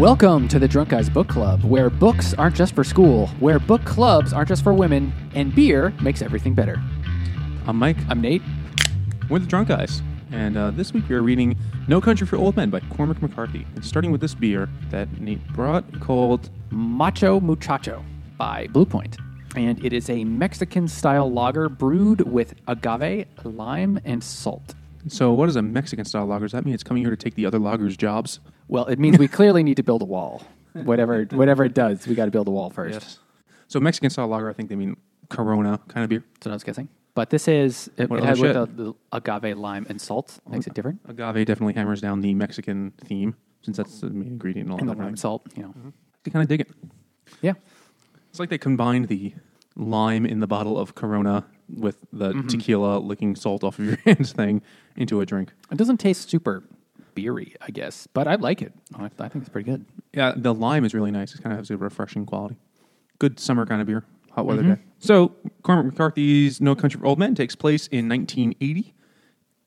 Welcome to the Drunk Guys Book Club, where books aren't just for school, where book clubs aren't just for women, and beer makes everything better. I'm Mike. I'm Nate. We're the Drunk Guys. And uh, this week we are reading No Country for Old Men by Cormac McCarthy. And starting with this beer that Nate brought called Macho Muchacho by Blue Point. And it is a Mexican style lager brewed with agave, lime, and salt. So, what is a Mexican style lager? Does that mean it's coming here to take the other lagers' jobs? Well, it means we clearly need to build a wall. Whatever, whatever it does, we got to build a wall first. So, Mexican style lager, I think they mean Corona kind of beer. That's what I was guessing. But this is it, What it other has with shit? the, the agave, lime, and salt. Makes it different. Agave definitely hammers down the Mexican theme, since that's the main ingredient in all And the that. lime and salt, you know. I kind of dig it. Yeah. It's like they combined the lime in the bottle of Corona with the Mm-hmm. tequila licking salt off of your hands thing into a drink. It doesn't taste super beery, I guess, but I like it. I, I think it's pretty good. Yeah, the lime is really nice. It kind of has a refreshing quality. Good summer kind of beer, hot weather Mm-hmm. day. So, Cormac McCarthy's No Country for Old Men takes place in 1980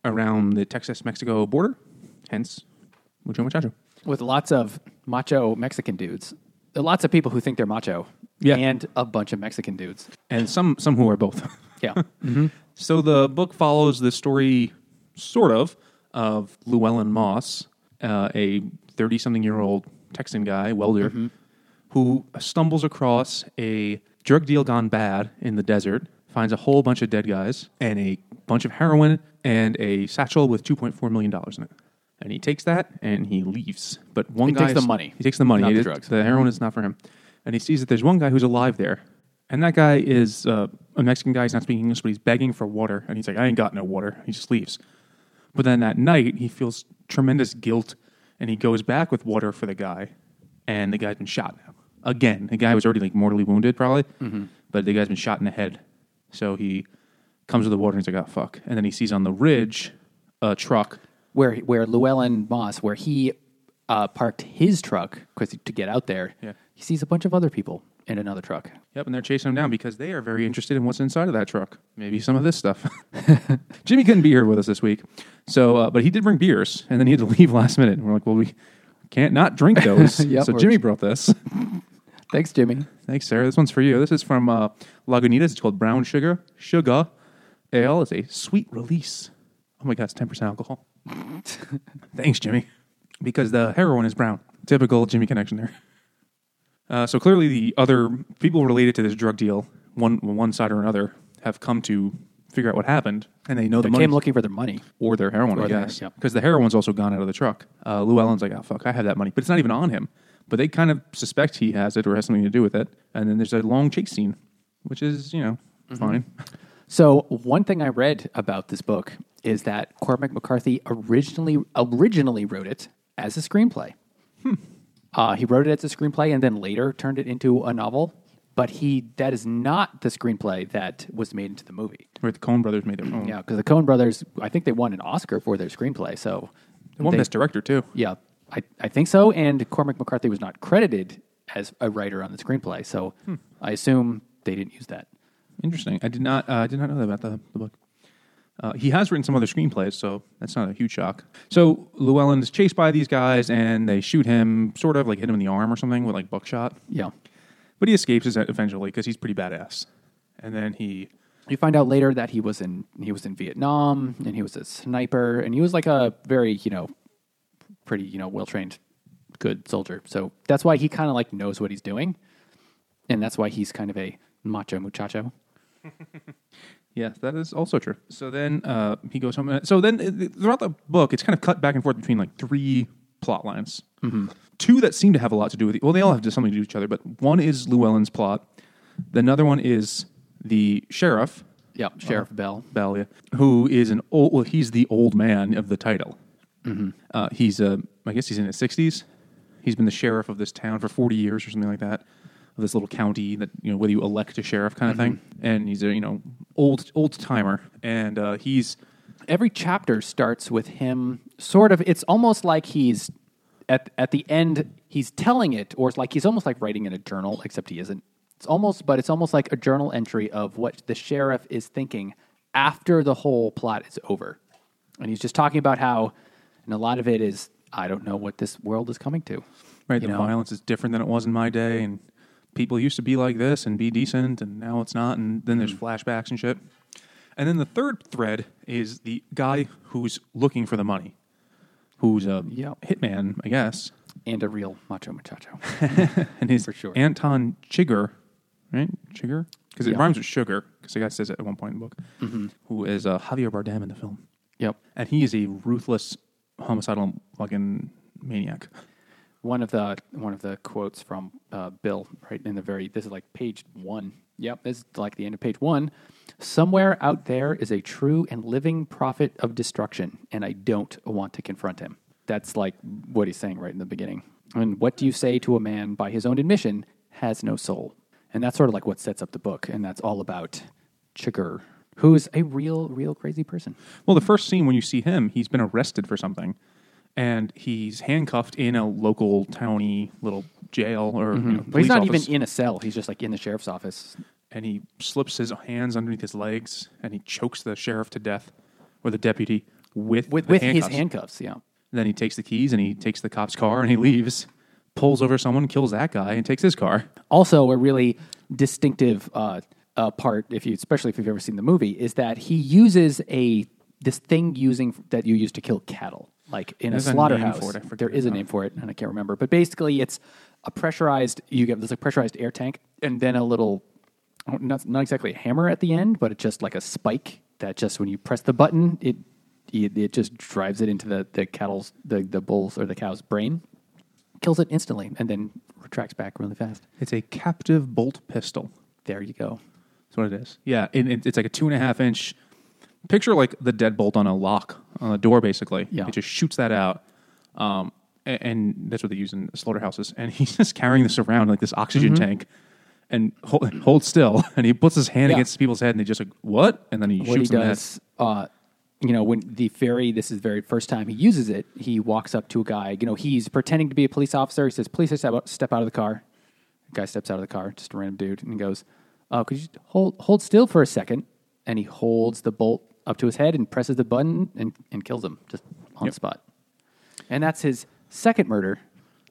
around the Texas Mexico border, hence Mucho Muchacho. With lots of macho Mexican dudes. Lots of people who think they're macho. Yeah. And a bunch of Mexican dudes. And some, some who are both. Yeah. so, the book follows the story, sort of, of Llewellyn Moss, uh, a 30 something year old Texan guy, welder, who stumbles across a drug deal gone bad in the desert, finds a whole bunch of dead guys, and a bunch of heroin, and a satchel with $2.4 million in it. And he takes that and he leaves. But one He guy takes the money, He takes the money. not the drugs. The heroin is not for him. And he sees that there's one guy who's alive there. And that guy is uh, a Mexican guy. He's not speaking English, but he's begging for water. And he's like, I ain't got no water. He just leaves. But then that night, he feels tremendous guilt and he goes back with water for the guy. And the guy's been shot now. Again, the guy was already like mortally wounded, probably. But the guy's been shot in the head. So he comes with the water and he's like, oh, fuck. And then he sees on the ridge a truck. where where Llewellyn Moss, where he uh, parked his truck to get out there, Yeah. he sees a bunch of other people in another truck. Yep, and they're chasing him down because they are very interested in what's inside of that truck. Maybe some of this stuff. Jimmy couldn't be here with us this week, so uh, but he did bring beers, and then he had to leave last minute. And we're like, well, we can't not drink those. Yep, so Jimmy brought this. Thanks, Jimmy. Thanks, Sarah. This one's for you. This is from uh, Lagunitas. It's called Brown Sugar Sugar Ale. It's a sweet release. Oh my god, it's ten percent alcohol. Thanks, Jimmy. Because the heroin is brown. Typical Jimmy connection there. Uh, so clearly, the other people related to this drug deal, one one side or another, have come to figure out what happened, and they know the They money came looking for their money. or their heroin, I Or their- guess, yep. because the heroin's also gone out of the truck. Uh, Llewellyn's like, "Oh fuck, I have that money," but it's not even on him. But they kind of suspect he has it or has something to do with it. And then there's a long chase scene, which is you know Mm-hmm. fine. So one thing I read about this book is that Cormac McCarthy originally originally wrote it as a screenplay. Uh, he wrote it as a screenplay and then later turned it into a novel. But he that is not the screenplay that was made into the movie. Where the Coen Brothers made their own. Yeah, because the Coen brothers, I think they won an Oscar for their screenplay. So They won they- Best Director too. Yeah, I, I think so. And Cormac McCarthy was not credited as a writer on the screenplay, so I assume they didn't use that. Interesting. I did not. Uh, I did not know that about the, the book. Uh, he has written some other screenplays, so that's not a huge shock. So Llewellyn is chased by these guys, and they shoot him, sort of like hit him in the arm or something with like buckshot. Yeah. But he escapes eventually because he's pretty badass. And then he You find out later that he was in he was in Vietnam and he was a sniper and he was like a very you know pretty you know well trained good soldier. So that's why he kind of like knows what he's doing, and that's why he's kind of a macho muchacho. Yes, that is also true. So then uh, he goes home. And, So then uh, throughout the book, it's kind of cut back and forth between like three plot lines. Two that seem to have a lot to do with. Well, they all have something to do with each other, but one is Llewellyn's plot. The another one is the sheriff, Yep, Sheriff Bell. Bell, yeah, who is an old. Well, he's the old man of the title. Uh, he's uh, I guess he's in his sixties. He's been the sheriff of this town for forty years or something like that, of this little county that you know whether you elect a sheriff kind of thing. And he's a you know old old timer, and uh, he's every chapter starts with him sort of it's almost like he's at at the end he's telling it or it's like he's almost like writing in a journal except he isn't it's almost but it's almost like a journal entry of what the sheriff is thinking after the whole plot is over and he's just talking about how and a lot of it is i don't know what this world is coming to Right, the know? violence is different than it was in my day, and people used to be like this and be decent, and now it's not. And then Mm. there's flashbacks and shit. And then the third thread is the guy who's looking for the money, who's a Yep. hitman, I guess, And a real macho muchacho. and his For sure. Anton Chigurh, right? Chigger, because it Yeah. rhymes with sugar. Because the guy says it at one point in the book. who is uh, Javier Bardem in the film, yep. and he is a ruthless, homicidal fucking maniac. One of the one of the quotes from uh, Bill, right in the very this is like page one. Yep, it's like the end of page one. Somewhere out there is a true and living prophet of destruction, and I don't want to confront him. That's like what he's saying right in the beginning. And what do you say to a man by his own admission has no soul? And that's sort of like what sets up the book, and that's all about Chigurh, who's a real, real crazy person. Well, the first scene when you see him, he's been arrested for something, and he's handcuffed in a local towny little jail or you know, But Mm-hmm. he's not office, even in a cell; he's just like in the sheriff's office. and he slips his hands underneath his legs and he chokes the sheriff to death or the deputy with with with handcuffs. his handcuffs. Yeah, Then he takes the keys and he takes the cop's car and he leaves, pulls over someone, kills that guy, and takes his car. also a really distinctive uh, uh, part, if you especially if you've ever seen the movie, is that he uses a this thing using that you use to kill cattle, like in There's a a slaughterhouse. for it, there is a name for it, and I can't remember. But basically, it's a pressurized. You get this like pressurized air tank, and then a little, oh, not not exactly a hammer at the end, but it's just like a spike that just when you press the button, it it, it just drives it into the the cattle's the the bull's or the cow's brain, kills it instantly, and then retracts back really fast. It's a captive bolt pistol. There you go. That's what it is. Yeah, and it, it's like a two and a half inch. Picture like the deadbolt on a lock on a door, basically. Yeah. It just shoots that out, um, and, that's what they use in slaughterhouses. And he's just carrying this around like this oxygen tank, and hold, hold still. And he puts his hand Yeah. against people's head, and they just like what? And then he what he shoots the does, uh, you know, when the ferry, this is the very first time he uses it, he walks up to a guy. You know, he's pretending to be a police officer. He says, "Please step out, step out of the car." The guy steps out of the car, just a random dude, and he goes, "Oh, could you hold hold still for a second? And he holds the bolt up to his head and presses the button and, and kills him just on Yep. the spot. And that's his second murder.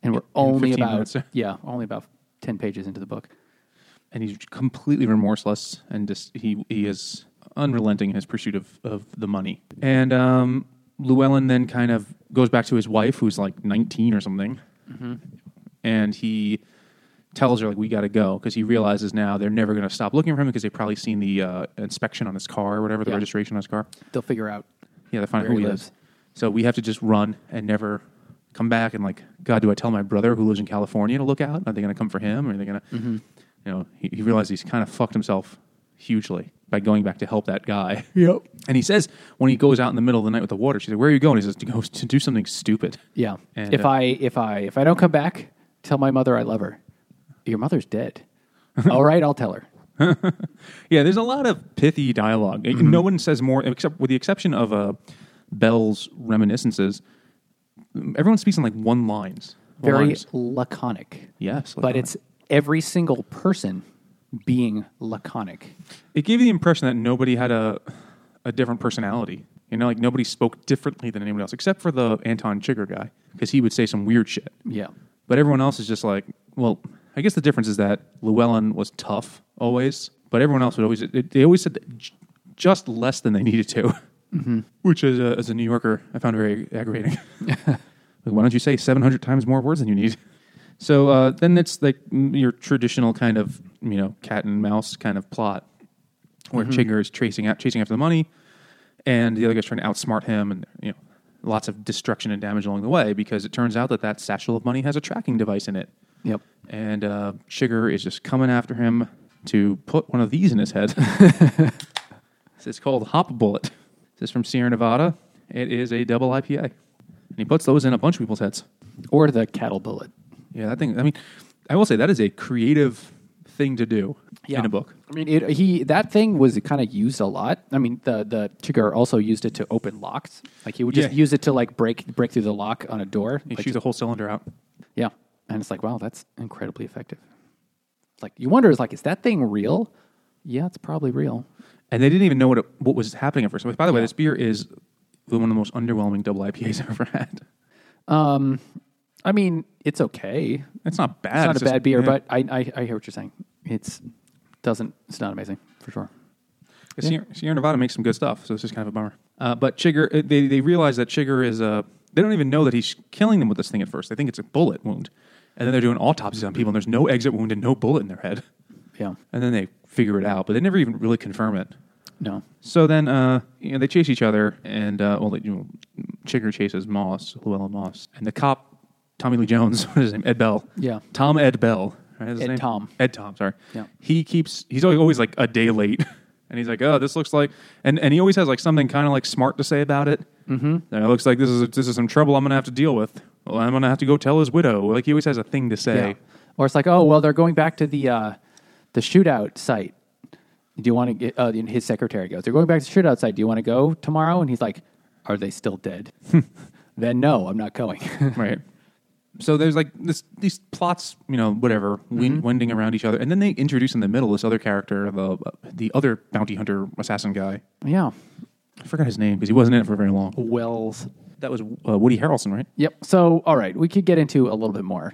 And we're only about minutes. yeah, only about ten pages into the book. and he's completely remorseless and just he he is unrelenting in his pursuit of, of the money. And um, Llewellyn then kind of goes back to his wife, who's like 19 or something, and he tells her like we got to go because he realizes now they're never going to stop looking for him because they've probably seen the uh, inspection on his car or whatever the Yeah. registration on his car. They'll figure out Yeah, they find out Where who he he lives. is. So we have to just run and never come back. And like, God, do I tell my brother who lives in California to look out? Are they going to come for him? Or are they going to, Mm-hmm. you know, he, he realized he's kind of fucked himself hugely by going back to help that guy. Yep. And he says when he goes out in the middle of the night with the water, she said, "Where are you going?" He says, "To go to do something stupid." Yeah. And, if uh, I if I if I don't come back, tell my mother I love her. Your mother's dead. All right, I'll tell her. Yeah, there's a lot of pithy dialog Mm-hmm. No one says more, except with the exception of uh, Bell's reminiscences. Everyone speaks in like one lines. One Very lines. laconic. yes, But it's every single person being laconic. it gave the impression that nobody had a a different personality. You know, like nobody spoke differently than anyone else, except for the Anton Chigurh guy, because he would say some weird shit. Yeah. But everyone else is just like, well, I guess the difference is that Llewellyn was tough always, but everyone else would always, they always said that j- just less than they needed to, which as a, as a New Yorker, I found very aggravating. Like, Why don't you say 700 times more words than you need? So uh, then it's like your traditional kind of, you know, cat and mouse kind of plot where Chigurh is chasing, out, chasing after the money and the other guy's trying to outsmart him and, you know, lots of destruction and damage along the way because it turns out that that satchel of money has a tracking device in it. Yep. And uh, Sugar is just coming after him to put one of these in his head. it's called Hop Bullet. This is from Sierra Nevada. It is a double IPA. And he puts those in a bunch of people's heads. Or the cattle bullet. Yeah, that thing, I mean, I will say that is a creative thing to do in a book. I mean, it, he that thing was kind of used a lot. I mean, the the Chigurh also used it to open locks. Like he would just Yeah. use it to like break break through the lock on a door. He Like, shoots a whole cylinder out. yeah, and it's like, wow, that's incredibly effective. It's like you wonder, is like, is that thing real? Yeah, it's probably real. And they didn't even know what, it, what was happening at first. By the way, Yeah. this beer is one of the most underwhelming double IPAs I've ever had. I mean, it's okay. It's not bad. It's not a just- bad beer, yeah. but I, I I hear what you're saying. It's doesn't. It's not amazing for sure. Sierra, Sierra Nevada makes some good stuff, so it's just kind of a bummer. Uh, but Chigurh, uh, they they realize that Chigurh is a. they don't even know that he's killing them with this thing at first. They think it's a bullet wound, and then they're doing autopsies on people, and there's no exit wound and no bullet in their head. Yeah. And then they figure it out, but they never even really confirm it. No. So then, uh, you know, they chase each other, and uh, well, you know, Chigurh chases Moss, Llewellyn Moss, and the cop, Tommy Lee Jones, what is his name? Ed Bell. Yeah. Tom Ed Bell. Right, Ed name? Tom. Ed Tom. Sorry. Yeah. He keeps. He's always, always like a day late, and he's like, "Oh, this looks like," and and he always has like something kind of like smart to say about it. Mm-hmm. And it looks like this is this is some trouble I'm gonna have to deal with. Well, I'm gonna have to go tell his widow. Like he always has a thing to say. Yeah. Or it's like, oh well, they're going back to the uh, the shootout site. Do you want to get? Uh, his secretary goes, they're going back to the shootout site. Do you want to go tomorrow? And he's like, are they still dead? then no, I'm not going. right? So there's like this these plots, you know, whatever, win- winding around each other, and then they introduce in the middle this other character, the the other bounty hunter assassin guy. yeah. I forgot his name because he wasn't in it for very long. Wells. That was uh, Woody Harrelson, right? Yep. So, all right, we could get into a little bit more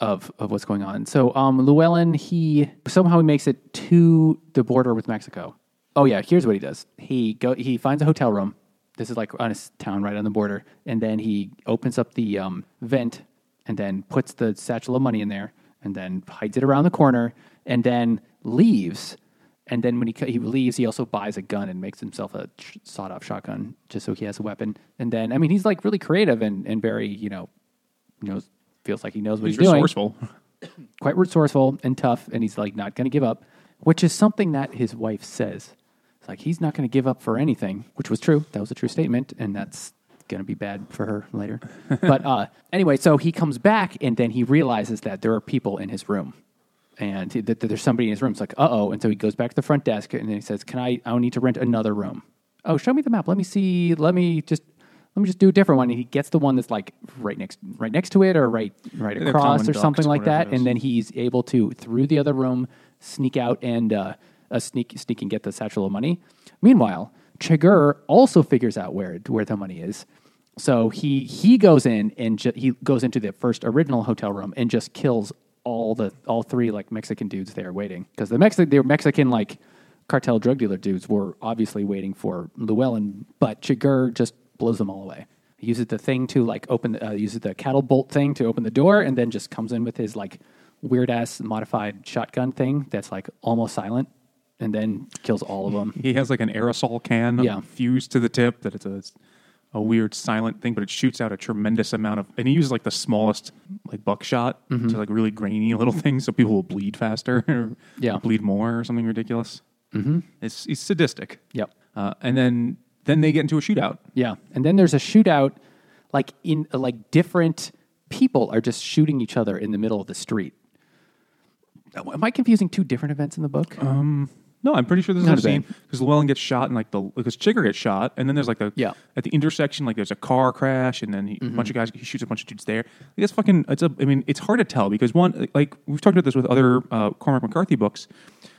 of of what's going on. So, um, Llewellyn, he somehow he makes it to the border with Mexico. Oh yeah, here's what he does. He go he finds a hotel room. This is like on a town right on the border, and then he opens up the um, vent and then puts the satchel of money in there, and then hides it around the corner, and then leaves. And then when he he leaves, he also buys a gun and makes himself a sawed-off shotgun just so he has a weapon. And then, I mean, he's like really creative and, and very, you know, knows feels like he knows what He's he's, doing. resourceful. Quite resourceful and tough, and he's like not going to give up, which is something that his wife says. It's like he's not going to give up for anything, which was true. That was a true statement, and that's going to be bad for her later. but uh, anyway, so he comes back, and then he realizes that there are people in his room and he- that that there's somebody in his room. It's like, uh oh. And so he goes back to the front desk and then he says, Can I, I need to rent another room. Oh, show me the map. Let me see. Let me just, let me just do a different one. And he gets the one that's like right next, right next to it or right, right They're across common or ducts, something like whatever that. it is. And then he's able to, through the other room, sneak out and, uh, uh, sneak, sneak and get the satchel of money. Meanwhile, Chigurh also figures out where, where the money is. So he he goes in and ju- he goes into the first original hotel room and just kills all the all three like Mexican dudes there waiting because the Mexican the Mexican like cartel drug dealer dudes were obviously waiting for Llewellyn, but Chigurh just blows them all away. He uses the thing to like open the, uh, uses the cattle bolt thing to open the door and then just comes in with his like weird ass modified shotgun thing that's like almost silent and then kills all of them. He has like an aerosol can Yeah. fused to the tip that it's a a weird silent thing, but it shoots out a tremendous amount of. And he uses like the smallest like buckshot Mm-hmm. to like really grainy little things, so people will bleed faster or Yeah. bleed more or something ridiculous. Mm-hmm. It's it's sadistic. Yep. Uh, and then then they get into a shootout. Yeah, and then there's a shootout, like in like different people are just shooting each other in the middle of the street. Am I confusing two different events in the book? No, I'm pretty sure this is Not a scene because Llewellyn gets shot and like the because Chigurh gets shot and then there's like the Yeah. at the intersection like there's a car crash and then he, Mm-hmm. a bunch of guys he shoots a bunch of dudes there. It's fucking it's a I mean it's hard to tell because one like we've talked about this with other uh, Cormac McCarthy books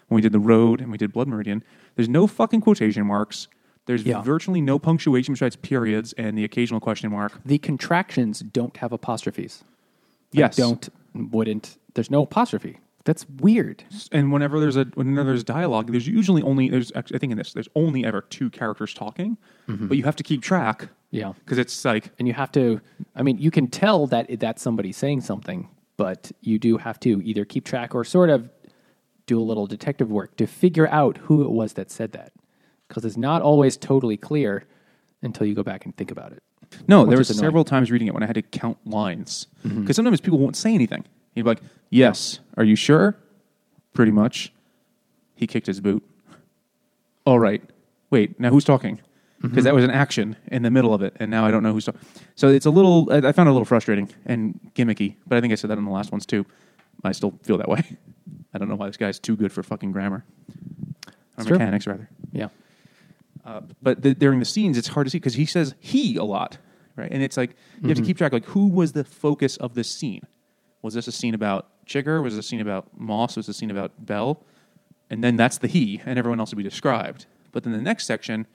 when we did the Road and we did Blood Meridian. There's no fucking quotation marks. There's Yeah. virtually no punctuation besides periods and the occasional question mark. the contractions don't have apostrophes. Like, Yes, don't wouldn't. There's no apostrophe. That's weird. and whenever there's a whenever there's dialogue, there's usually only there's actually, I think in this there's only ever two characters talking, but you have to keep track. Mm-hmm. Yeah. because it's like And you have to. I mean, you can tell that that's somebody saying something, but you do have to either keep track or sort of do a little detective work to figure out who it was that said that, because it's not always totally clear until you go back and think about it. No, Which there was several times reading it when I had to count lines because Mm-hmm. sometimes people won't say anything. You'd be like, "Yes, are you sure?" Pretty much. He kicked his boot. All right. Wait. Now who's talking? Because Mm-hmm. that was an action in the middle of it, and now I don't know who's talking. So it's a little. I, I found it a little frustrating and gimmicky, but I think I said that in the last ones too. I still feel that way. I don't know why this guy's too good for fucking grammar or It's true. mechanics rather. Yeah. Uh, but the, during the scenes, it's hard to see because he says he a lot, right? And it's like you have Mm-hmm. to keep track. Like, who was the focus of this scene? Was this a scene about Chigurh? Was a scene about Moss? Was a scene about Bell? And then that's the he, and everyone else will be described. But then the next section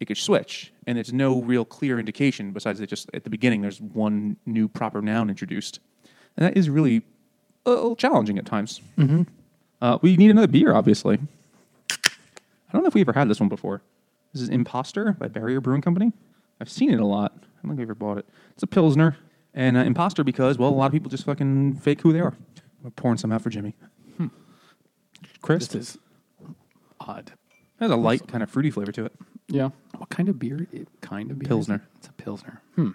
it could switch, and there's no real clear indication besides that just at the beginning there's one new proper noun introduced, and that is really a little challenging at times. Mm-hmm. Uh, we need another beer, obviously. I don't know if we ever had this one before. This is Imposter by Barrier Brewing Company. I've seen it a lot. I don't think I ever bought it. It's a Pilsner. And uh, Imposter because, well, a lot of people just fucking fake who they are. We're pouring some out for Jimmy. Chris? This is odd. It has a light kind of fruity flavor to it. Yeah. What kind of beer? It kind of beer. Pilsner. it? It's a pilsner. Hmm.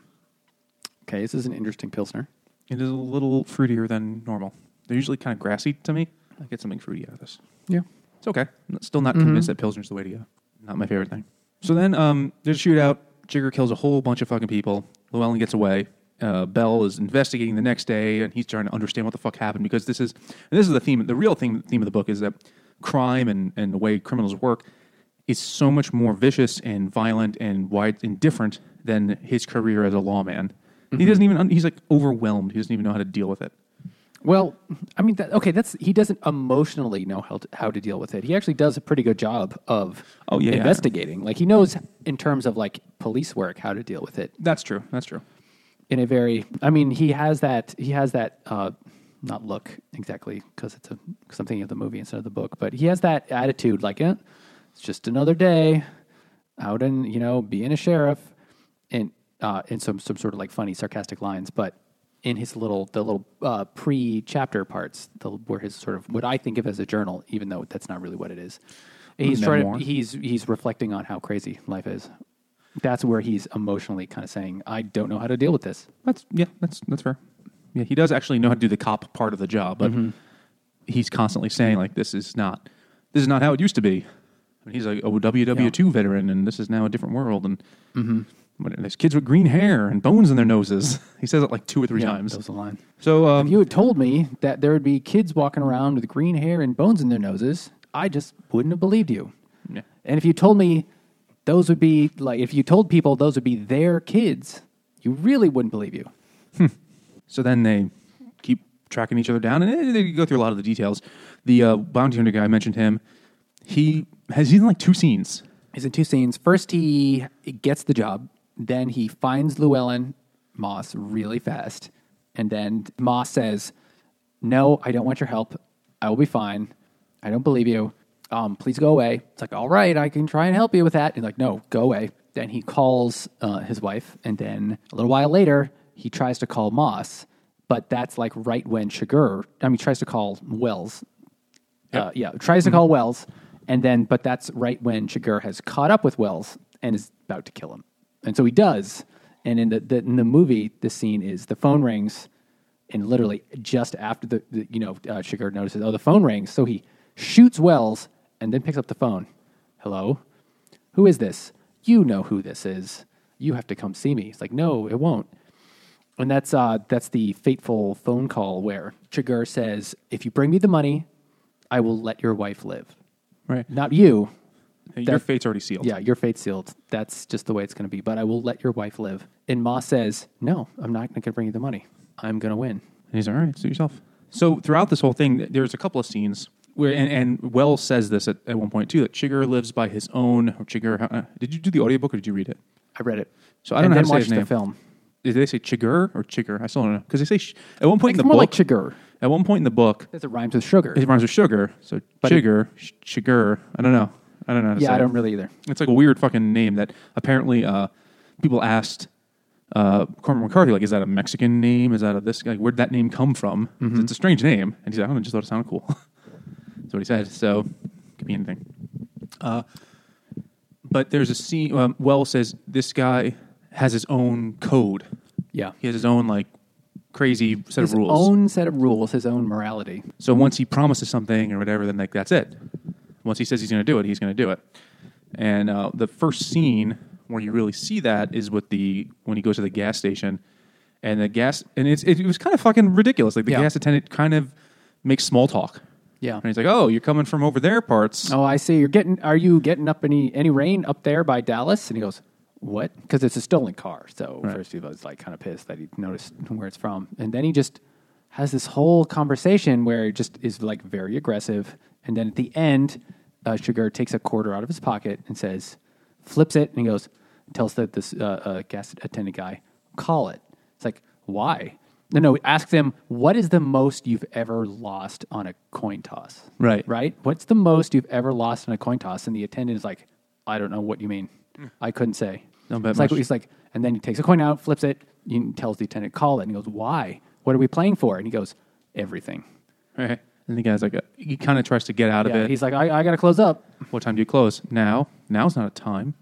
Okay, this is an interesting pilsner. It is a little fruitier than normal. They're usually kind of grassy to me. I get something fruity out of this. Yeah. It's okay. I'm still not convinced that Pilsner's the way to go. Not my favorite thing. So then um, there's a shootout. Jigger kills a whole bunch of fucking people. Llewellyn gets away. Uh, Bell is investigating the next day, and he's trying to understand what the fuck happened because this is this is the theme. The real theme theme of the book is that crime and, and the way criminals work is so much more vicious and violent and wide and different than his career as a lawman. He doesn't even he's like overwhelmed. He doesn't even know how to deal with it. Well, I mean, that, okay, that's he doesn't emotionally know how to, how to deal with it. He actually does a pretty good job of Oh, yeah. investigating. Like he knows in terms of like police work how to deal with it That's true. That's true. In a very. I mean, he has that he has that uh, not look exactly because it's a because I'm thinking of the movie instead of the book, but he has that attitude like eh, it's just another day out and you know being a sheriff and uh, in some some sort of like funny sarcastic lines, but in his little the little uh, pre chapter parts, the, where his sort of what I think of as a journal, even though that's not really what it is. He's trying to, he's he's reflecting on how crazy life is. That's where he's emotionally kind of saying, "I don't know how to deal with this." That's yeah, that's that's fair. Yeah, he does actually know how to do the cop part of the job, but he's constantly saying like, "This is not, this is not how it used to be." I mean, he's like a WW two veteran, and this is now a different world. And but there's kids with green hair and bones in their noses. He says it like two or three Yeah, times. That was the line. So um, If you had told me that there would be kids walking around with green hair and bones in their noses, I just wouldn't have believed you. yeah. And if you told me those would be like, if you told people those would be their kids, you really wouldn't believe you. So then they keep tracking each other down, and they go through a lot of the details. The uh, bounty hunter guy I mentioned him. He has he's in like two scenes. He's in two scenes. First, he gets the job. Then he finds Llewellyn Moss really fast. And then Moss says, No, I don't want your help. I will be fine. I don't believe you. Um, please go away. It's like, All right, I can try and help you with that. He's like, No, go away. Then he calls uh, his wife. And then a little while later, he tries to call Moss. But that's like right when Chigurh, I mean, tries to call Wells uh, yeah, tries to call Wells, and then but that's right when Chigurh has caught up with Wells and is about to kill him, and so he does. And in the, the in the movie, the scene is the phone rings, and literally just after the, the you know uh, Chigurh notices, oh, the phone rings, so he shoots Wells and then picks up the phone. Hello, who is this? You know who this is. You have to come see me. It's like, no, it won't. And that's uh, that's the fateful phone call where Chigurh says, "If you bring me the money, I will let your wife live. Right. Not you. Your That- fate's already sealed. Yeah, your fate's sealed. That's just the way it's going to be. But I will let your wife live." And Moss says, "No, I'm not going to bring you the money. I'm going to win." And he's all right, suit yourself. So throughout this whole thing, there's a couple of scenes and, and Wells says this at, at one point too, that Chigger lives by his own. Or Chigurh, uh, did you do the audiobook or did you read it? I read it. So I don't and know how to say his the film. Did they say Chigger or Chigurh? I still don't know because they say sh- at one point in the more book. like Chigurh. at one point in the book, it rhymes with sugar. it rhymes with sugar. So But it- Chigurh, sh- Chigurh. I don't know. I don't know. Yeah, I don't really either. It's like a weird fucking name that apparently uh, people asked uh, Cormac McCarthy, like, is that a Mexican name? Is that a this guy? Where'd that name come from? 'Cause It's a strange name. And he's like, I just thought it sounded cool. That's what he said. So, could be anything. Uh, but there's a scene, um, Wells says this guy has his own code. Yeah. He has his own, like, crazy set His of rules. His own set of rules, his own morality. So once he promises something or whatever, then like that's it. Once he says he's going to do it, he's going to do it. And uh, the first scene where you really see that is with the when he goes to the gas station, and the gas and it's it, was kind of fucking ridiculous. Like the Yeah. gas attendant kind of makes small talk, Yeah. and he's like, "Oh, you're coming from over there parts." Oh, I see. You're getting. Are you getting up any any rain up there by Dallas? And he goes, "What?" Because it's a stolen car. So Right. first he was like kind of pissed that he noticed where it's from, and then he just has this whole conversation where he just is like very aggressive, and then at the end, uh, Sugar takes a quarter out of his pocket and says, flips it, and he goes, tells the this uh, uh, gas attendant guy, call it. It's like, why? No, no. Ask them, what is the most you've ever lost on a coin toss? Right. Right. What's the most you've ever lost on a coin toss? And the attendant is like, I don't know what you mean. I couldn't say. Don't bet it's like he's like, and then he takes a coin out, flips it, tells the attendant, call it, and he goes, why? What are we playing for? And he goes, everything. Right. And the guy's like, uh, he kind of tries to get out of Yeah, it. he's like, I, I got to close up. what time do you close? Now. Now's not a time.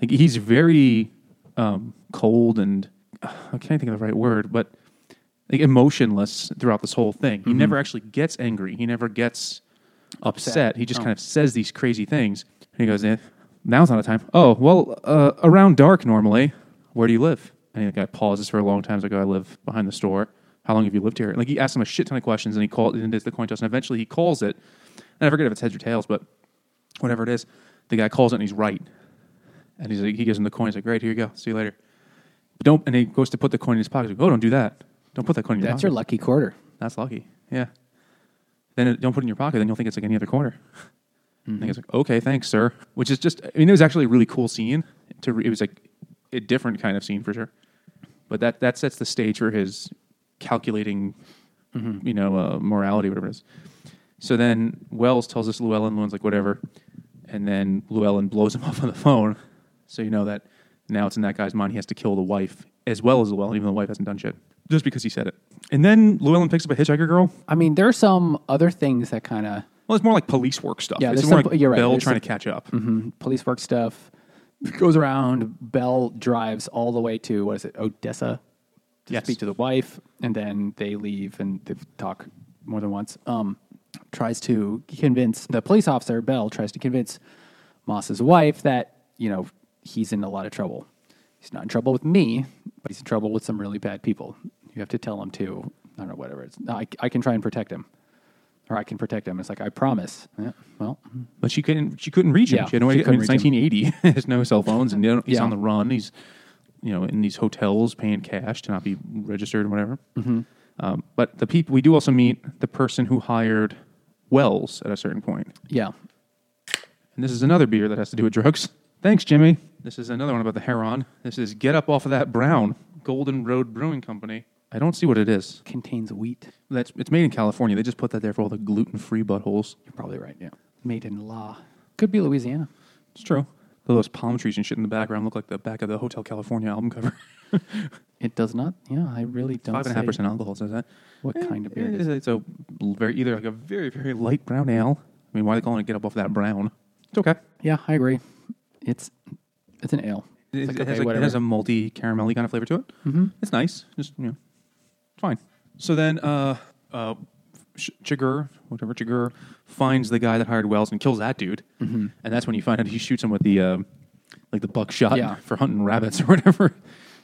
Like he's very um, cold and uh, I can't think of the right word, but like emotionless throughout this whole thing. He never actually gets angry. He never gets upset. He just Oh. kind of says these crazy things. And he goes, eh, "Now's not a time." Oh well, uh, around dark normally. Where do you live? And the guy pauses for a long time. He's like, "Oh, I live behind the store." How long have you lived here? Like he asks him a shit ton of questions, and he calls and does the coin toss, and eventually he calls it. And I forget if it's heads or tails, but whatever it is, the guy calls it and he's right. And he's like, he gives him the coin. He's like, great, here you go. See you later. But don't, and he goes to put the coin in his pocket. He's like, oh, don't do that. Don't put that coin in your That's your lucky quarter. That's lucky. Yeah. Then it, don't put it in your pocket. Then you'll think it's like any other quarter. And he's like, okay, thanks, sir. Which is just, I mean, it was actually a really cool scene. To re- it was like a different kind of scene for sure. But that that sets the stage for his calculating, you know, uh, morality, whatever it is. So then Wells tells us Llewellyn. Llewellyn's like, whatever. And then Llewellyn blows him off on the phone. So you know that now it's in that guy's mind. He has to kill the wife as well as Llewellyn, even though the wife hasn't done shit. Just because he said it. And then Llewellyn picks up a hitchhiker girl. I mean, there are some other things that kind of Well, it's more like police work stuff. Yeah, it's there's more some- like you're right, Bell there's trying to catch up. mhm, police work stuff goes around. Bell drives all the way to what is it, Odessa, to Yes. speak to the wife, and then they leave and they talk more than once. Um, tries to convince the police officer Bell tries to convince Moss's wife that you know he's in a lot of trouble. He's not in trouble with me, but he's in trouble with some really bad people. You have to tell him to. I don't know whatever it's. I, I can try and protect him, or I can protect him. It's like I promise. Yeah, well, But she couldn't. She couldn't reach him. Yeah, she had no she idea. I mean, it's 1980. There's no cell phones, and he's Yeah. on the run. He's, you know, in these hotels paying cash to not be registered and whatever. Mm-hmm. Um, but the people we do also meet the person who hired Wells at a certain point, yeah. and this is another beer that has to do with drugs. Thanks, Jimmy. This is another one about the Heron. This is Get Up Off of That Brown, Golden Road Brewing Company. I don't see what it is. Contains wheat. That's it's made in California. They just put that there for all the gluten-free buttholes. You're probably right. Yeah. Made in law. Could be Louisiana. It's true. Those palm trees and shit in the background look like the back of the Hotel California album cover. It does not. Yeah, I really don't. Five and a half say percent alcohol says that. What eh, kind of beer? It It is, is. it's a very either like a very very light brown ale. I mean, why are they calling it get up off Of that brown? It's okay. Yeah, I agree. It's it's an ale. It, It's like, it okay, has, like, it whatever. has a malty caramelly kind of flavor to it. Mm-hmm. It's nice. Just you know, it's fine. So then, uh, uh, Ch- Chigurh, whatever Chigurh, finds the guy that hired Wells and kills that dude, mm-hmm. and that's when you find out he shoots him with the um like the buckshot Yeah. for hunting rabbits or whatever.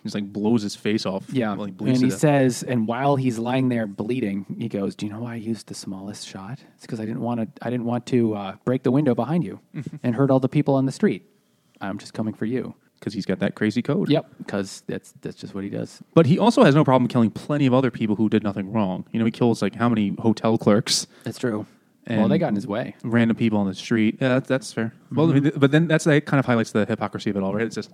Just like blows his face off. yeah, while he bleeds and to he death. says, and while he's lying there bleeding, he goes, "Do you know why I used the smallest shot? It's because I didn't want to. I didn't want to uh, break the window behind you and hurt all the people on the street. I'm just coming for you. because he's got that crazy code. Yep, because that's that's just what he does. But he also has no problem killing plenty of other people who did nothing wrong. You know, he kills like how many hotel clerks, That's true. well, they got in his way. random people on the street. Yeah, that's, that's fair. Well, I mean, th- but then that's that kind of highlights the hypocrisy of it all, right? It's just,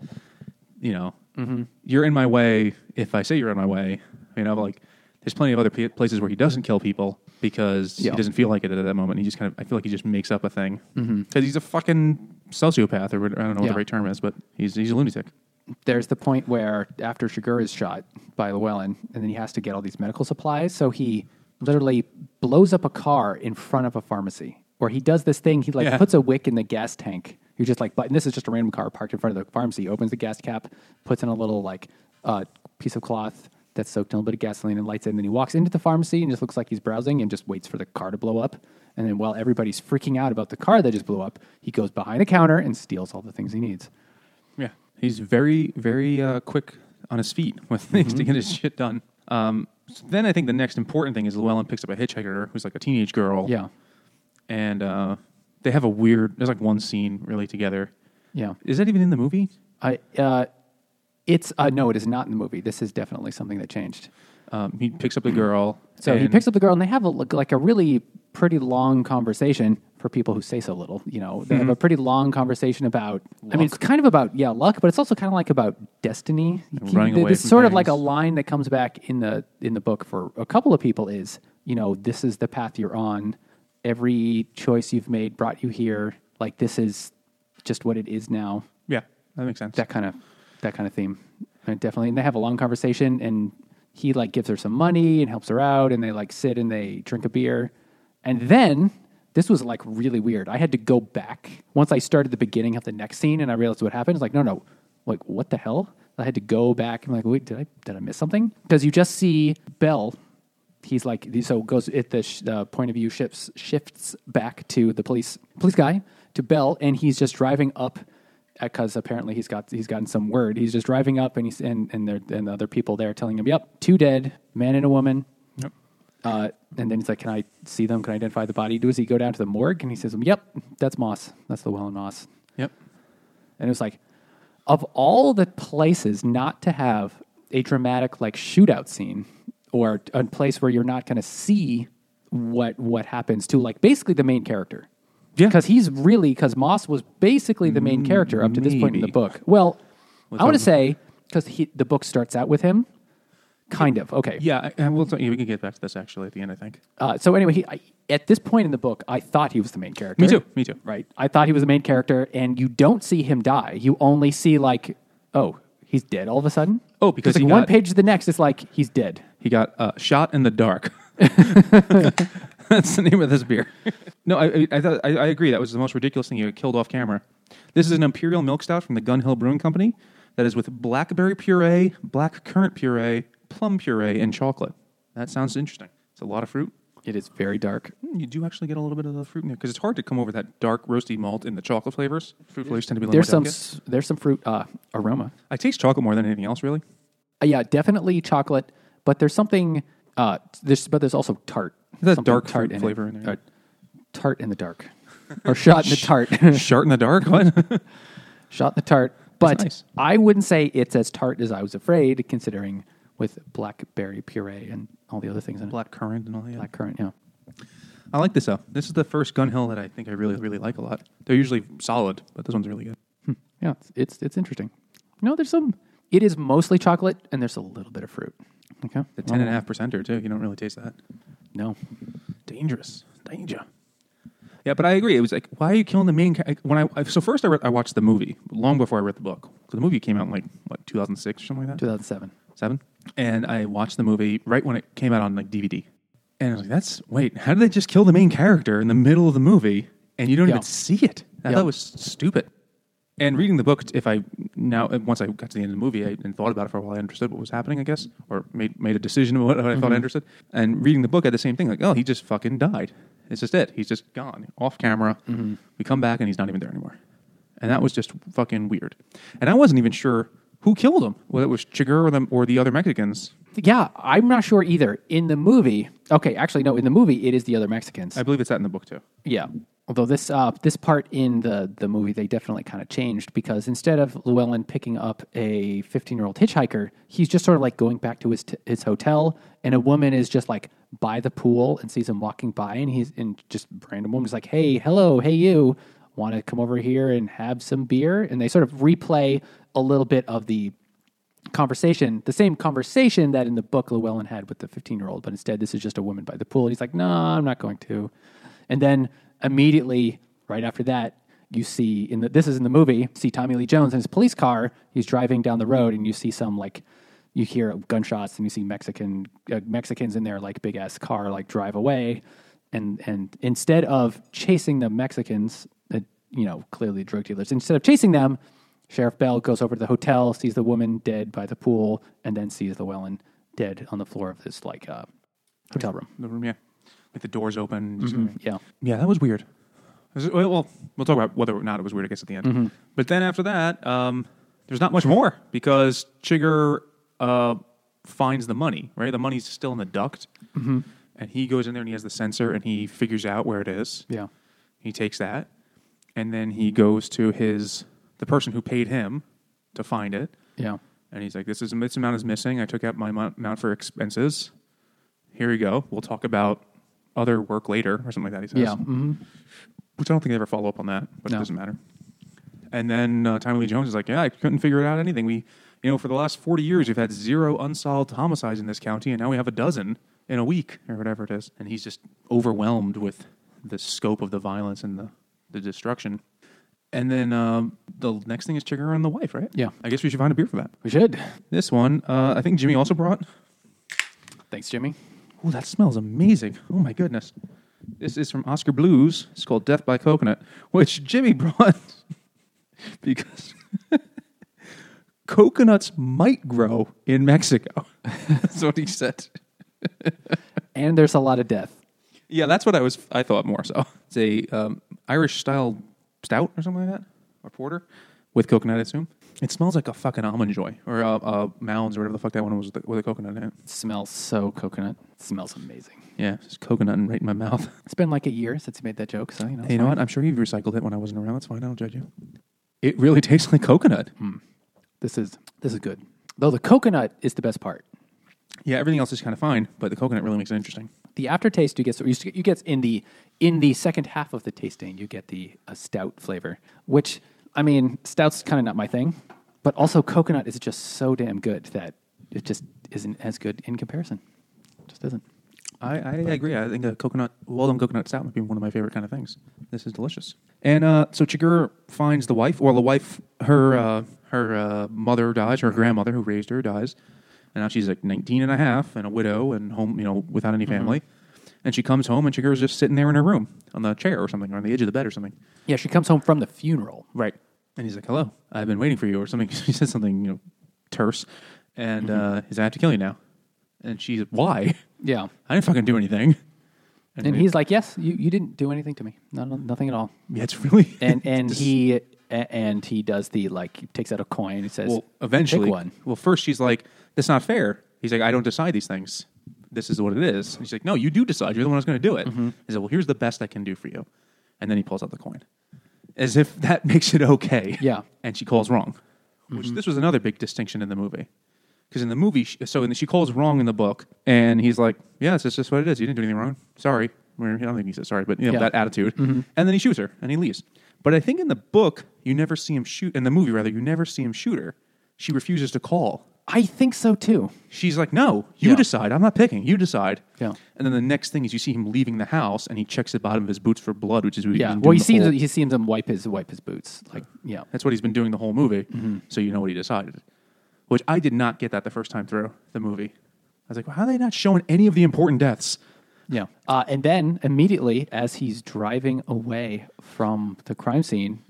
you know, mm-hmm. you're in my way if I say you're in my way. You know, like there's plenty of other p- places where he doesn't kill people because Yeah. he doesn't feel like it at that moment. He just kind of, I feel like he just makes up a thing because he's a fucking sociopath, or I don't know what Yeah. the right term is, but he's he's a lunatic. there's the point where after Chigurh is shot by Llewellyn, and then he has to get all these medical supplies, so he literally blows up a car in front of a pharmacy. or he does this thing, he like Yeah. puts a wick in the gas tank. You're just like, but and this is just a random car parked in front of the pharmacy. He opens the gas cap, puts in a little like uh, piece of cloth that's soaked in a little bit of gasoline, and lights it. And then he walks into the pharmacy and just looks like he's browsing and just waits for the car to blow up. And then while everybody's freaking out about the car that just blew up, he goes behind a counter and steals all the things he needs. Yeah, he's very, very uh, quick on his feet with things to get his shit done. Um, so then I think the next important thing is Llewellyn picks up a hitchhiker who's like a teenage girl. Yeah, and uh, they have a weird. There's like one scene really together. yeah. Is that even in the movie? I uh, it's uh, no, it is not in the movie. This is definitely something that changed. Um, he picks up the girl. So he picks up the girl, and they have a, like a really pretty long conversation for people who say so little. You know, they have a pretty long conversation about. I mean, it's kind of about yeah luck, but it's also kind of like about destiny. running away It's from sort of like a things. line that comes back in the in the book for a couple of people is you know this is the path you're on. Every choice you've made brought you here. Like this is just what it is now. Yeah, that makes sense. That kind of that kind of theme. And definitely, and they have a long conversation, and he like gives her some money and helps her out, and they like sit and they drink a beer, and then this was like really weird. I had to go back once I started the beginning of the next scene, and I realized what happened. It's like no, no, like what the hell? I had to go back and like wait, did I did I miss something? Because you just see Bell. He's like so goes it the the point of view shifts shifts back to the police police guy to Bell, and he's just driving up because apparently he's got he's gotten some word. He's just driving up, and he's and and there and the other people there telling him, "Yep, two dead, man and a woman." Yep. Uh, and then he's like, "Can I see them? Can I identify the body?" Does he go down to the morgue? And he says, "Yep, that's Moss. That's the Llewellyn Moss." Yep. And it was like, of all the places not to have a dramatic like shootout scene or a place where you're not going to see what what happens to like basically the main character. Yeah. Because he's really because Moss was basically the main character up to this point in the Maybe. book. Well, I want to say because the book starts out with him, kind of okay. Yeah, I, I will. Tell you, we can get back to this actually at the end. I think. Uh, so anyway, he, I, at this point in the book, I thought he was the main character. Me too. Me too. Right. I thought he was the main character, and you don't see him die. You only see like, oh, he's dead all of a sudden. Oh, because like he one got- page to the next, it's like he's dead. He got uh, shot in the dark. That's the name of this beer. no, I, I, I, thought, I, I agree. That was the most ridiculous thing you killed off camera. This is an imperial milk stout from the Gun Hill Brewing Company that is with blackberry puree, black currant puree, plum puree, and chocolate. That sounds interesting. It's a lot of fruit. It is very dark. Mm, You do actually get a little bit of the fruit in there because it's hard to come over that dark roasty malt in the chocolate flavors. Fruit flavors tend to be a little There's more some delicate. s- there's some fruit uh, aroma. I taste chocolate more than anything else, really. Uh, yeah, definitely chocolate, but there's something. Uh, there's but there's also tart. Is That dark in it. flavor in there. Uh, tart in the dark, or shot in the tart. Shart in the dark? What? shot in the tart. But nice. I wouldn't say it's as tart as I was afraid, considering with blackberry puree and all the other things in it. Black currant and all that. Black currant, yeah. I like this though. This is the first Gun Hill that I think I really, really like a lot. They're usually solid, but this one's really good. Yeah, it's, it's it's interesting. No, there's some. It is mostly chocolate, and there's a little bit of fruit. Okay, The ten and a half percenter too. You don't really taste that. No, Dangerous, danger. Yeah, but I agree. It was like, why are you killing the main? Ca- when I I- so first I read, I watched the movie long before I read the book. So the movie came out in like what 2006 or something like that. 2007. Seven. And I watched the movie right when it came out on like DVD. And I was like, that's wait, how did they just kill the main character in the middle of the movie and you don't Yeah. even see it? I Yeah. thought it was stupid. And reading the book, if I now uh, once I got to the end of the movie I, and thought about it for a while, I understood what was happening, I guess, or made made a decision of what, I thought I mm-hmm. understood. And reading the book, I had the same thing, like, oh, he just fucking died. It's just it. He's just gone off camera. Mm-hmm. We come back and he's not even there anymore. And that was just fucking weird. And I wasn't even sure who killed him, whether it was Chigurh or the, or the other Mexicans. Yeah, I'm not sure either. In the movie, okay, actually no, in the movie it is the other Mexicans. I believe it's that in the book too. Yeah. Although this uh, this part in the, the movie they definitely kind of changed because instead of Llewellyn picking up a 15 year old hitchhiker, he's just sort of like going back to his t- his hotel, and a woman is just like by the pool and sees him walking by, and he's and just random woman's like, "Hey, hello, hey you, want to come over here and have some beer?" And they sort of replay a little bit of the conversation, the same conversation that in the book Llewellyn had with the 15 year old, but instead this is just a woman by the pool. And he's like, no, I'm not going to. And then immediately, right after that, you see in the this is in the movie, see Tommy Lee Jones in his police car. He's driving down the road, and you see some like you hear gunshots, and you see Mexican uh, Mexicans in their like big ass car like drive away, and and instead of chasing the Mexicans, that you know clearly drug dealers, instead of chasing them, Sheriff Bell goes over to the hotel, sees the woman dead by the pool, and then sees Llewellyn dead on the floor of this like uh, hotel room. The room, yeah, with the doors open. just- Yeah, Yeah, that was weird. This is- Well, we'll talk about whether or not it was weird, I guess, at the end. But then after that, um, there's not much more because Chigurh uh, finds the money, right? The money's still in the duct. And he goes in there and he has the sensor and he figures out where it is. yeah, He takes that. And then he goes to his the person who paid him to find it. yeah, And he's like, "This is this amount is missing. I took out my amount amount for expenses. Here you go. We'll talk about other work later, or something like that." He says. yeah. hmm which I don't think they ever follow up on that, but No. it doesn't matter. And then uh, Tommy Lee Jones is like, yeah, I couldn't figure it out anything. We, you know, for the last 40 years, we've had zero unsolved homicides in this county, and now we have a dozen in a week or whatever it is. And he's just overwhelmed with the scope of the violence and the, the destruction. And then um, the next thing is Chigurh and the wife, right? Yeah. I guess we should find a beer for that. We should. This one, uh, I think Jimmy also brought. Thanks, Jimmy. Oh, that smells amazing. Oh my goodness. This is from Oskar Blues. It's called Death by Coconut, which Jimmy brought because coconuts might grow in Mexico. That's what he said. And there's a lot of death. Yeah, that's what I was. I thought more so. It's a um, Irish style stout or something like that, or porter with coconut. I assume it smells like a fucking almond joy or uh, uh, mounds or whatever the fuck that one was with, the, with a coconut in it. It smells so coconut. It smells amazing. Yeah, it's just coconut and right in my mouth. It's been like a year since you made that joke, so you know. Hey, you know what? I'm sure you've recycled it when I wasn't around. That's fine. I don't judge you. It really tastes like coconut. This is this is good. Though the coconut is the best part. Yeah, everything else is kind of fine, but the coconut really makes it interesting. The aftertaste you get so you you get in the in the second half of the tasting you get the a stout flavor, which I mean stout's kind of not my thing, but also coconut is just so damn good that it just isn't as good in comparison. It just isn't. I, I agree. I think a coconut, well done coconut stout would be one of my favorite kind of things. This is delicious. And uh, so Chigurh finds the wife, well, the wife, her uh, her uh, mother dies, her grandmother who raised her dies, and now she's like 19 and a half and a widow and home, you know, without any family. And she comes home and Chigurh's just sitting there in her room on the chair or something, or on the edge of the bed or something. Yeah, she comes home from the funeral. Right. And he's like, "Hello, I've been waiting for you," or something. He said something, you know, terse, and uh, he's, "I have to kill you now." And she's, "Why? Yeah. I didn't fucking do anything." And he's like, "Yes, you, you didn't do anything to me. No, no nothing at all." "Yeah, it's really." And and he and he does the like he takes out a coin. He says, well, eventually, one." well, first she's like, "That's not fair." He's like, "I don't decide these things. This is what it is." And she's like, "No, you do decide. You're the one who's going to do it." Mm-hmm. He said, "Well, here's the best I can do for you," and then he pulls out the coin, as if that makes it okay. Yeah. Mm-hmm. and she calls wrong, which this was another big distinction in the movie. Because in the movie, she, so in the, she calls wrong in the book, and he's like, "Yeah, it's just, just what it is. You didn't do anything wrong. Sorry." I don't think he said sorry, but you know Yeah. that attitude. And then he shoots her, and he leaves. But I think in the book, you never see him shoot. In the movie, rather, you never see him shoot her. She refuses to call. I think so too. She's like, "No, you Yeah. decide. I'm not picking. You decide." Yeah. And then the next thing is you see him leaving the house, and he checks the bottom of his boots for blood, which is what he's Yeah. been Well, doing he the sees whole- he sees him wipe his wipe his boots. Like yeah. That's what he's been doing the whole movie. Mm-hmm. So you know what he decided. Which I did not get that the first time through the movie. I was like, well, how are they not showing any of the important deaths? Yeah. Uh, and then immediately, as he's driving away from the crime scene,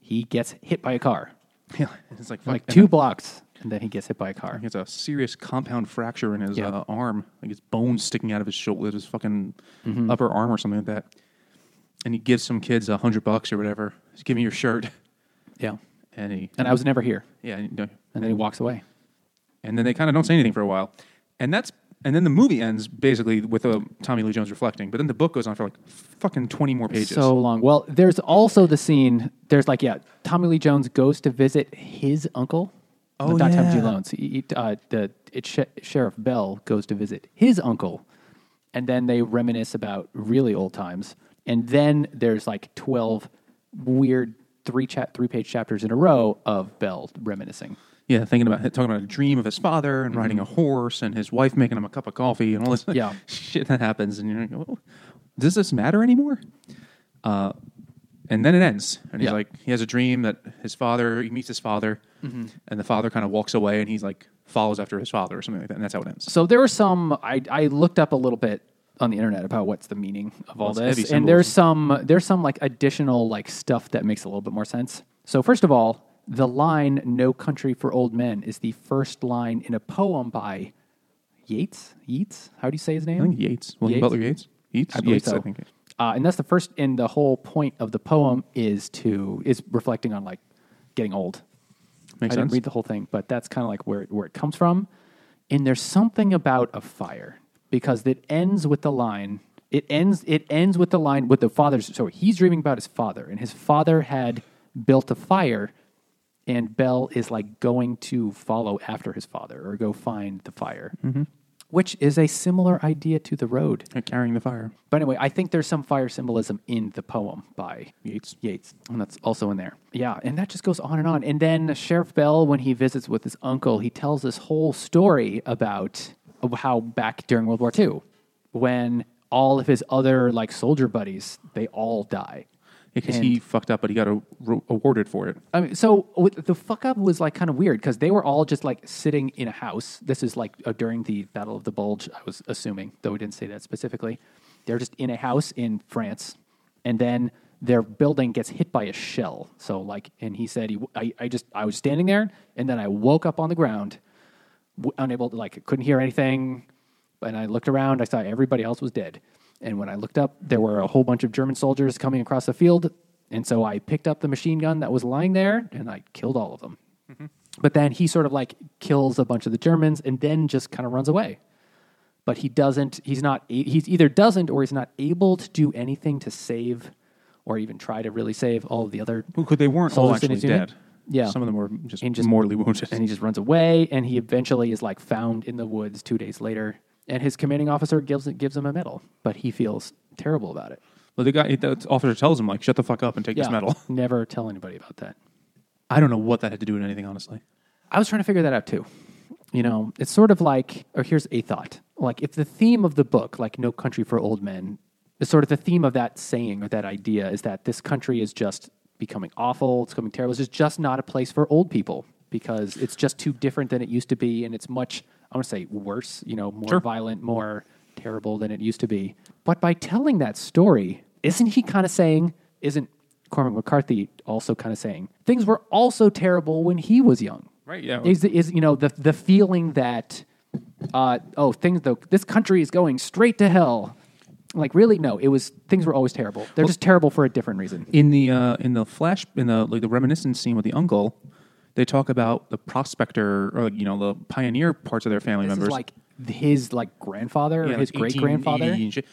he gets hit by a car. Yeah, it's like, fuck. Like two blocks, and then he gets hit by a car. He has a serious compound fracture in his Yeah. uh, arm, like his bones sticking out of his shoulder, his fucking Mm-hmm. upper arm or something like that. And he gives some kids a hundred bucks or whatever. Just give me your shirt, Yeah. and he And I was never here. yeah, know, And then he walks away. and then they kind of don't say anything for a while, and that's and then the movie ends basically with uh, Tommy Lee Jones reflecting, but then the book goes on for like fucking twenty more pages. So long. Well, there's also the scene. There's like yeah, Tommy Lee Jones goes to visit his uncle. Oh, not Tommy Lee yeah. Jones. He, he- uh, the it's Sh- Sheriff Bell goes to visit his uncle, and then they reminisce about really old times. And then there's like twelve weird three chat three page chapters in a row of Bell reminiscing. Yeah, thinking about talking about a dream of his father and riding a horse and his wife making him a cup of coffee and all this Mm-hmm. Yeah. shit that happens. And you're like, oh, does this matter anymore? Uh, and then it ends, and he's Yeah. like, he has a dream that his father, he meets his father, Mm-hmm. and the father kind of walks away, and he's like follows after his father or something like that, and that's how it ends. So there were some. I, I looked up a little bit on the internet about what's the meaning of all this, and there's some there's some like additional like stuff that makes a little bit more sense. So first of all, the line "No Country for Old Men" is the first line in a poem by Yeats. Yeats, how do you say his name? I think Yates, William Yates? Butler Yates, Yates, I believe Yates, so. I think. Uh, and that's the first. And the whole point of the poem is to is reflecting on like getting old. Makes I didn't sense. read the whole thing, but that's kind of like where it, where it comes from. And there's something about a fire because it ends with the line. It ends. It ends with the line with the father's. So he's dreaming about his father, and his father had built a fire, and Bell is like going to follow after his father or go find the fire. Which is a similar idea to the road. Uh, carrying the fire. But anyway, I think there's some fire symbolism in the poem by Yeats. Yates, and that's also in there. Yeah, and that just goes on and on. And then Sheriff Bell, when he visits with his uncle, he tells this whole story about how back during World War II, when all of his other like soldier buddies, they all die. Because And- he fucked up, but he got a, ro- awarded for it. I mean, so with- the fuck up was like kind of weird because they were all just like sitting in a house. This is like uh, during the Battle of the Bulge, I was assuming, though we didn't say that specifically. They're just in a house in France, and then their building gets hit by a shell. So like, and he said, he, I, I just, I was standing there, and then I woke up on the ground, w- unable to like, couldn't hear anything, and I looked around. I saw everybody else was dead. And when I looked up, there were a whole bunch of German soldiers coming across the field. And so I picked up the machine gun that was lying there and I killed all of them. Mm-hmm. But then he sort of like kills a bunch of the Germans and then just kind of runs away. But he doesn't, he's not, he's either doesn't or he's not able to do anything to save or even try to really save all of the other. Who could they weren't all actually dead. Yeah. Some of them were just, just- mortally wounded. And he just runs away and he eventually is like found in the woods two days later. And his commanding officer gives, gives him a medal, but he feels terrible about it. But the guy, the officer tells him, like, shut the fuck up and take this medal. Never tell anybody about that. I don't know what that had to do with anything, honestly. I was trying to figure that out too. You know, it's sort of like, or here's a thought. Like, if the theme of the book, like No Country for Old Men, is sort of the theme of that saying or that idea is that this country is just becoming awful, it's becoming terrible, it's just not a place for old people because it's just too different than it used to be and it's much, I want to say, worse, you know, more Sure. violent, more terrible than it used to be. But by telling that story, isn't he kind of saying, isn't Cormac McCarthy also kind of saying, things were also terrible when he was young? Right, yeah. Is, is you know, the, the feeling that, uh, oh, things, though, this country is going straight to hell. Like, really? No, it was, things were always terrible. They're just terrible for a different reason. In the uh, in the flash in the like the reminiscence scene with the uncle, they talk about the prospector or you know the pioneer parts of their family This members. is like his like grandfather or his great grandfather. and shit.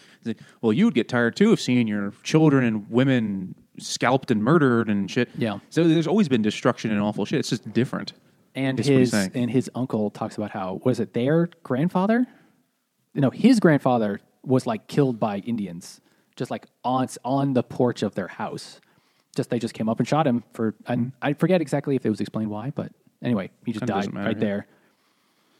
Well, you'd get tired too of seeing your children and women scalped and murdered and shit. Yeah. So there's always been destruction and awful shit. It's just different. and That's what he's his saying. and his uncle talks about how was it their grandfather? No, his grandfather was like killed by Indians, just like on on the porch of their house. Just they just came up and shot him for. And hmm. I forget exactly if it was explained why, but anyway, he just. Kinda died doesn't matter, right yeah. there.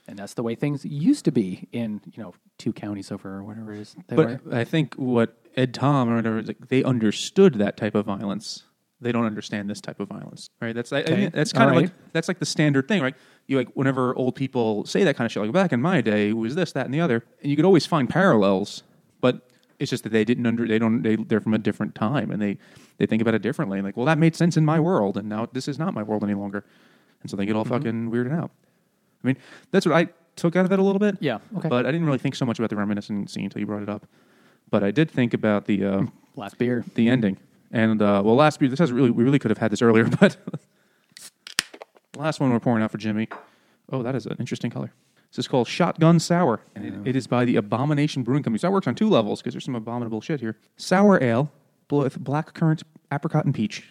And that's the way things used to be in you know two counties over or whatever it is. They But were. I think what Ed Tom or whatever, like, they understood that type of violence. They don't understand this type of violence, right? That's I, I Okay. that's kind All of right. like that's like the standard thing, right? You like whenever old people say that kind of shit, like back in my day, it was this, that, and the other, and you could always find parallels, but it's just that they didn't under they don't they they're from a different time and they they think about it differently. Like, well, that made sense in my world, and now this is not my world any longer, and so they get all Mm-hmm. fucking weirded out. I mean, that's what I took out of it a little bit. Yeah, okay. But I didn't really think so much about the reminiscent scene until you brought it up. But I did think about the uh, last beer. the ending. And uh, well, last beer. this has really we really could have had this earlier, but last one we're pouring out for Jimmy. Oh, that is an interesting color. This is called Shotgun Sour, and it, it is by the Abomination Brewing Company. So that works on two levels because there's some abominable shit here. Sour ale with black currant, apricot, and peach.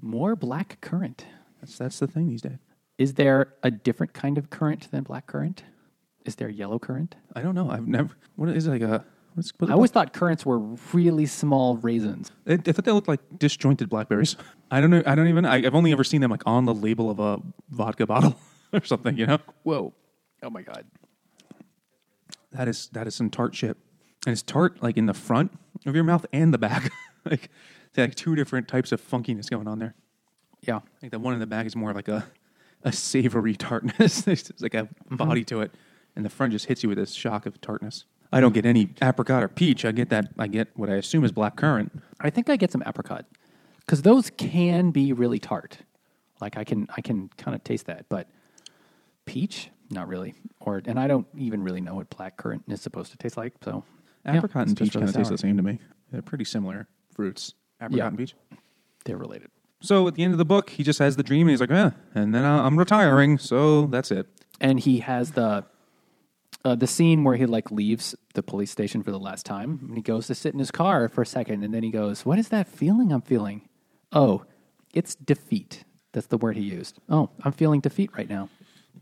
More black currant. That's that's the thing these days. Is there a different kind of currant than black currant? Is there yellow currant? I don't know. I've never. What is it like a? What's, what I always thought currants were really small raisins. I, I thought they looked like disjointed blackberries. I don't know. I don't even. I, I've only ever seen them like on the label of a vodka bottle or something. You know, Whoa. Oh my God. that is that is some tart shit, and it's tart like in the front of your mouth and the back. like, it's like two different types of funkiness going on there. Yeah. I think the one in the back is more like a a savory tartness. There's like a mm-hmm. body to it, and the front just hits you with this shock of tartness. I don't get any apricot or peach. I get that. I get what I assume is black currant. I think I get some apricot because those can be really tart. Like I can, I can kind of taste that, but peach, not really. Or and I don't even really know what black currant is supposed to taste like. So Apricot it's and peach kind of taste the same to me. They're pretty similar fruits. Apricot Yeah. and peach. They're related. So at the end of the book, he just has the dream, and he's like, "Yeah," and then I'm retiring, so that's it. and he has the uh, the scene where he like leaves the police station for the last time and he goes to sit in his car for a second and then he goes what is that feeling i'm feeling oh it's defeat that's the word he used oh i'm feeling defeat right now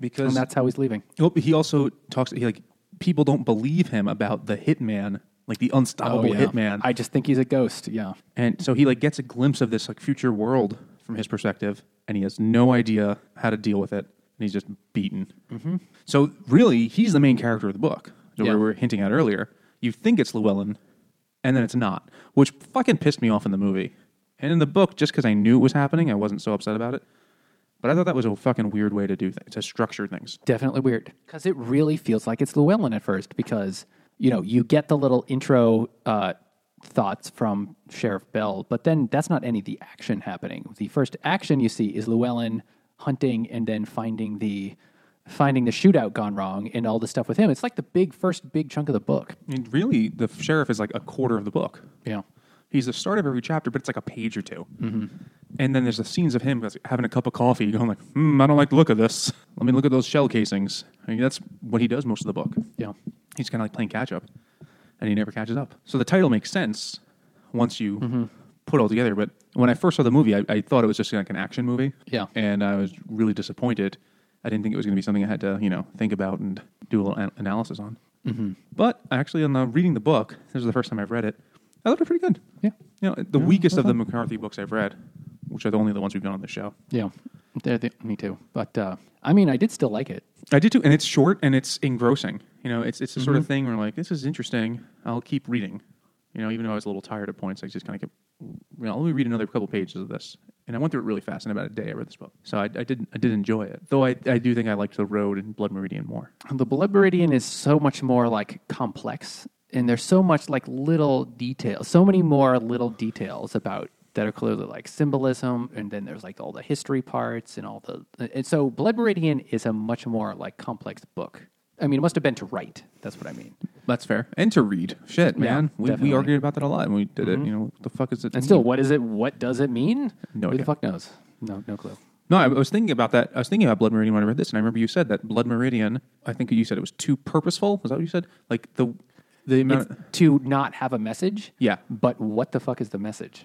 Because and that's how he's leaving Oh, but he also talks. He like people don't believe him about the hitman, like the unstoppable Oh, yeah. hitman. I just think he's a ghost. Yeah. And so he like gets a glimpse of this like future world from his perspective, and he has no idea how to deal with it, and he's just beaten. Mm-hmm. So really, he's the main character of the book. So Yeah. we were hinting at earlier. You think it's Llewellyn, and then it's not, which fucking pissed me off in the movie. And in the book, just because I knew it was happening, I wasn't so upset about it. But I thought that was a fucking weird way to do things, to structure things. Definitely weird because it really feels like it's Llewellyn at first because you know you get the little intro uh, thoughts from Sheriff Bell, but then that's not any of the action happening. The first action you see is Llewellyn hunting and then finding the finding the shootout gone wrong and all the stuff with him. It's like the big first big chunk of the book. And really, the sheriff is like a quarter of the book. Yeah. He's the start of every chapter, but it's like a page or 2 Mm-hmm. And then there's the scenes of him having a cup of coffee, going like, hmm, "I don't like the look of this. Let me look at those shell casings." I mean, that's what he does most of the book. Yeah. He's kind of like playing catch up, and he never catches up. So the title makes sense once you Mm-hmm. put it all together. But when I first saw the movie, I, I thought it was just like an action movie. Yeah. and I was really disappointed. I didn't think it was going to be something I had to, you know, think about and do a little an- analysis on. Mm-hmm. But actually, on the reading the book, this is the first time I've read it. I thought it was pretty good. Yeah. You know, the weakest of the McCarthy books I've read, which are the only the ones we've done on the show. Yeah. They're the- me too. But uh, I mean, I did still like it. I did too, and it's short and it's engrossing. You know, it's it's the sort of thing where like this is interesting. I'll keep reading. You know, even though I was a little tired at points, I just kind of kept. You know, let me read another couple pages of this, and I went through it really fast. In about a day, I read this book, so I, I did I did enjoy it. Though I I do think I liked the Road and Blood Meridian more. The Blood Meridian is so much more like complex, and there's so much like little details, so many more little details about that are clearly like symbolism, and then there's like all the history parts and all the. And so Blood Meridian is a much more like complex book. I mean, it must have been to write. That's what I mean. That's fair, and to read. Shit, Yeah, man, we, we definitely. argued about that a lot when we did it. Mm-hmm. You know, what the fuck is it? And still, what is it? What does it mean? No Who idea. the fuck knows? No, no clue. No, I was thinking about that. I was thinking about Blood Meridian when I read this, and I remember you said that Blood Meridian. I think you said it was too purposeful. Was that what you said? Like the the amount. It's to not have a message. Yeah. But what the fuck is the message?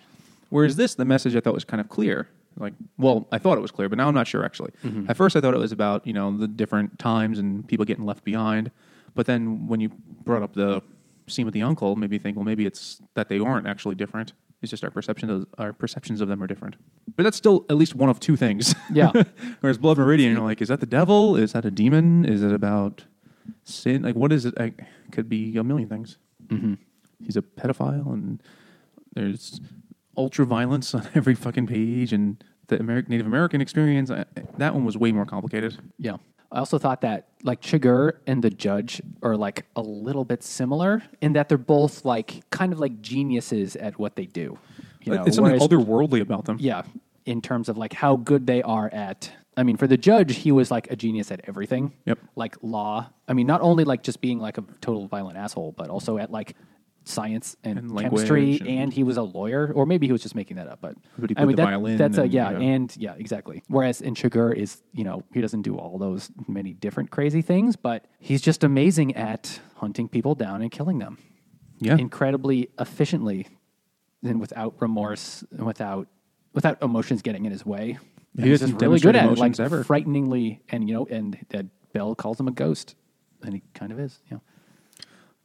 Whereas this, the message I thought was kind of clear. Like, well, I thought it was clear, but now I'm not sure actually. Mm-hmm. At first, I thought it was about you know the different times and people getting left behind. But then when you brought up the scene with the uncle, made me think, well, maybe it's that they aren't actually different. It's just our perception of our perceptions of them are different. But that's still at least one of two things. Yeah. Whereas Blood Meridian, you're like, is that the devil? Is that a demon? Is it about sin? Like, what is it? I, could be a million things. Mm-hmm. He's a pedophile, and there's ultra violence on every fucking page, and the American Native American experience. I, that one was way more complicated. Yeah. I also thought that like Chigurh and the judge are like a little bit similar in that they're both like kind of like geniuses at what they do. You know, it's something whereas- otherworldly about them. yeah, in terms of like how good they are at. I mean, for the judge, he was like a genius at everything. Yep. Like law. I mean, not only like just being like a total violent asshole, but also at like science and, And chemistry. And, and- he was a lawyer, or maybe he was just making that up. But But he I mean, the violin That's a and, yeah, yeah. and yeah, exactly. Whereas in Chigurh is you know he doesn't do all those many different crazy things, but he's just amazing at hunting people down and killing them Yeah. incredibly efficiently and without remorse and without without emotions getting in his way. He just really good at it, like ever. frighteningly, and you know, and that Bell calls him a ghost, and he kind of is. Yeah,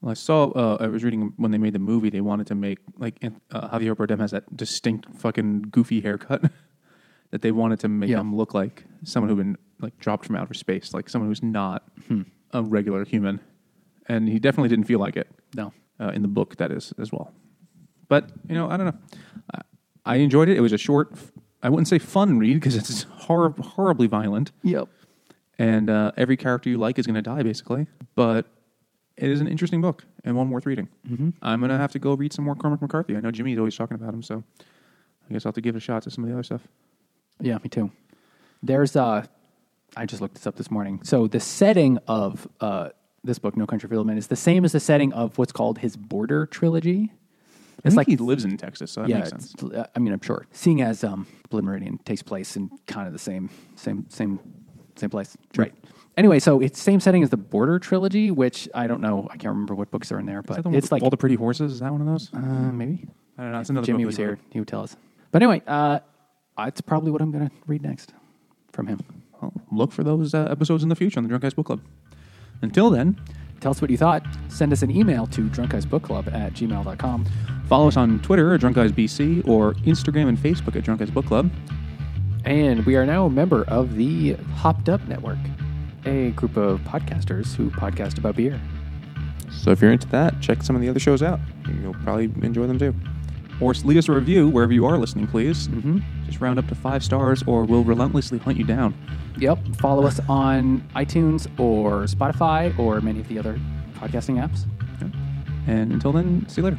Well, I saw. Uh, I was reading when they made the movie, they wanted to make like uh, Javier Bardem has that distinct fucking goofy haircut that they wanted to make Yeah. him look like someone who'd been like dropped from outer space, like someone who's not Hmm. a regular human, and he definitely didn't feel like it no, uh, in the book. That is as well. But you know, I don't know. I, I enjoyed it. It was a short. I wouldn't say fun read because it's hor- horribly violent yep, and uh, every character you like is going to die basically. But it is an interesting book and one worth reading. Mm-hmm. I'm going to have to go read some more Cormac McCarthy. I know Jimmy's always talking about him, so I guess I'll have to give it a shot to some of the other stuff. yeah, me too. There's uh, I just looked this up this morning. So the setting of uh this book, No Country for Old Men, is the same as the setting of what's called his Border trilogy. I think he lives in Texas, so that yeah, makes sense. uh, I mean, I'm sure. Seeing as um, Blood Meridian takes place in kind of the same, same, same, same place, right? Anyway, so it's same setting as the Border trilogy, which I don't know. I can't remember what books are in there, but the it's like all the pretty horses. Is that one of those? uh, maybe I don't know. It's another Jimmy was he here. He would tell us. But anyway, uh, it's probably what I'm going to read next from him. Well, look for those uh, episodes in the future on the Drunk Guys Book Club. Until then, tell us what you thought. Send us an email to drunkguysbookclub at gmail.com. Follow us on Twitter at Drunk Guys BC or Instagram and Facebook at Drunk Guys Book Club. And we are now a member of the Hopped Up Network, a group of podcasters who podcast about beer. So if you're into that, check some of the other shows out. You'll probably enjoy them too. Or leave us a review wherever you are listening, please. Mm-hmm. Just round up to five stars, or we'll relentlessly hunt you down. Yep. Follow us on iTunes or Spotify or many of the other podcasting apps. And until then, see you later.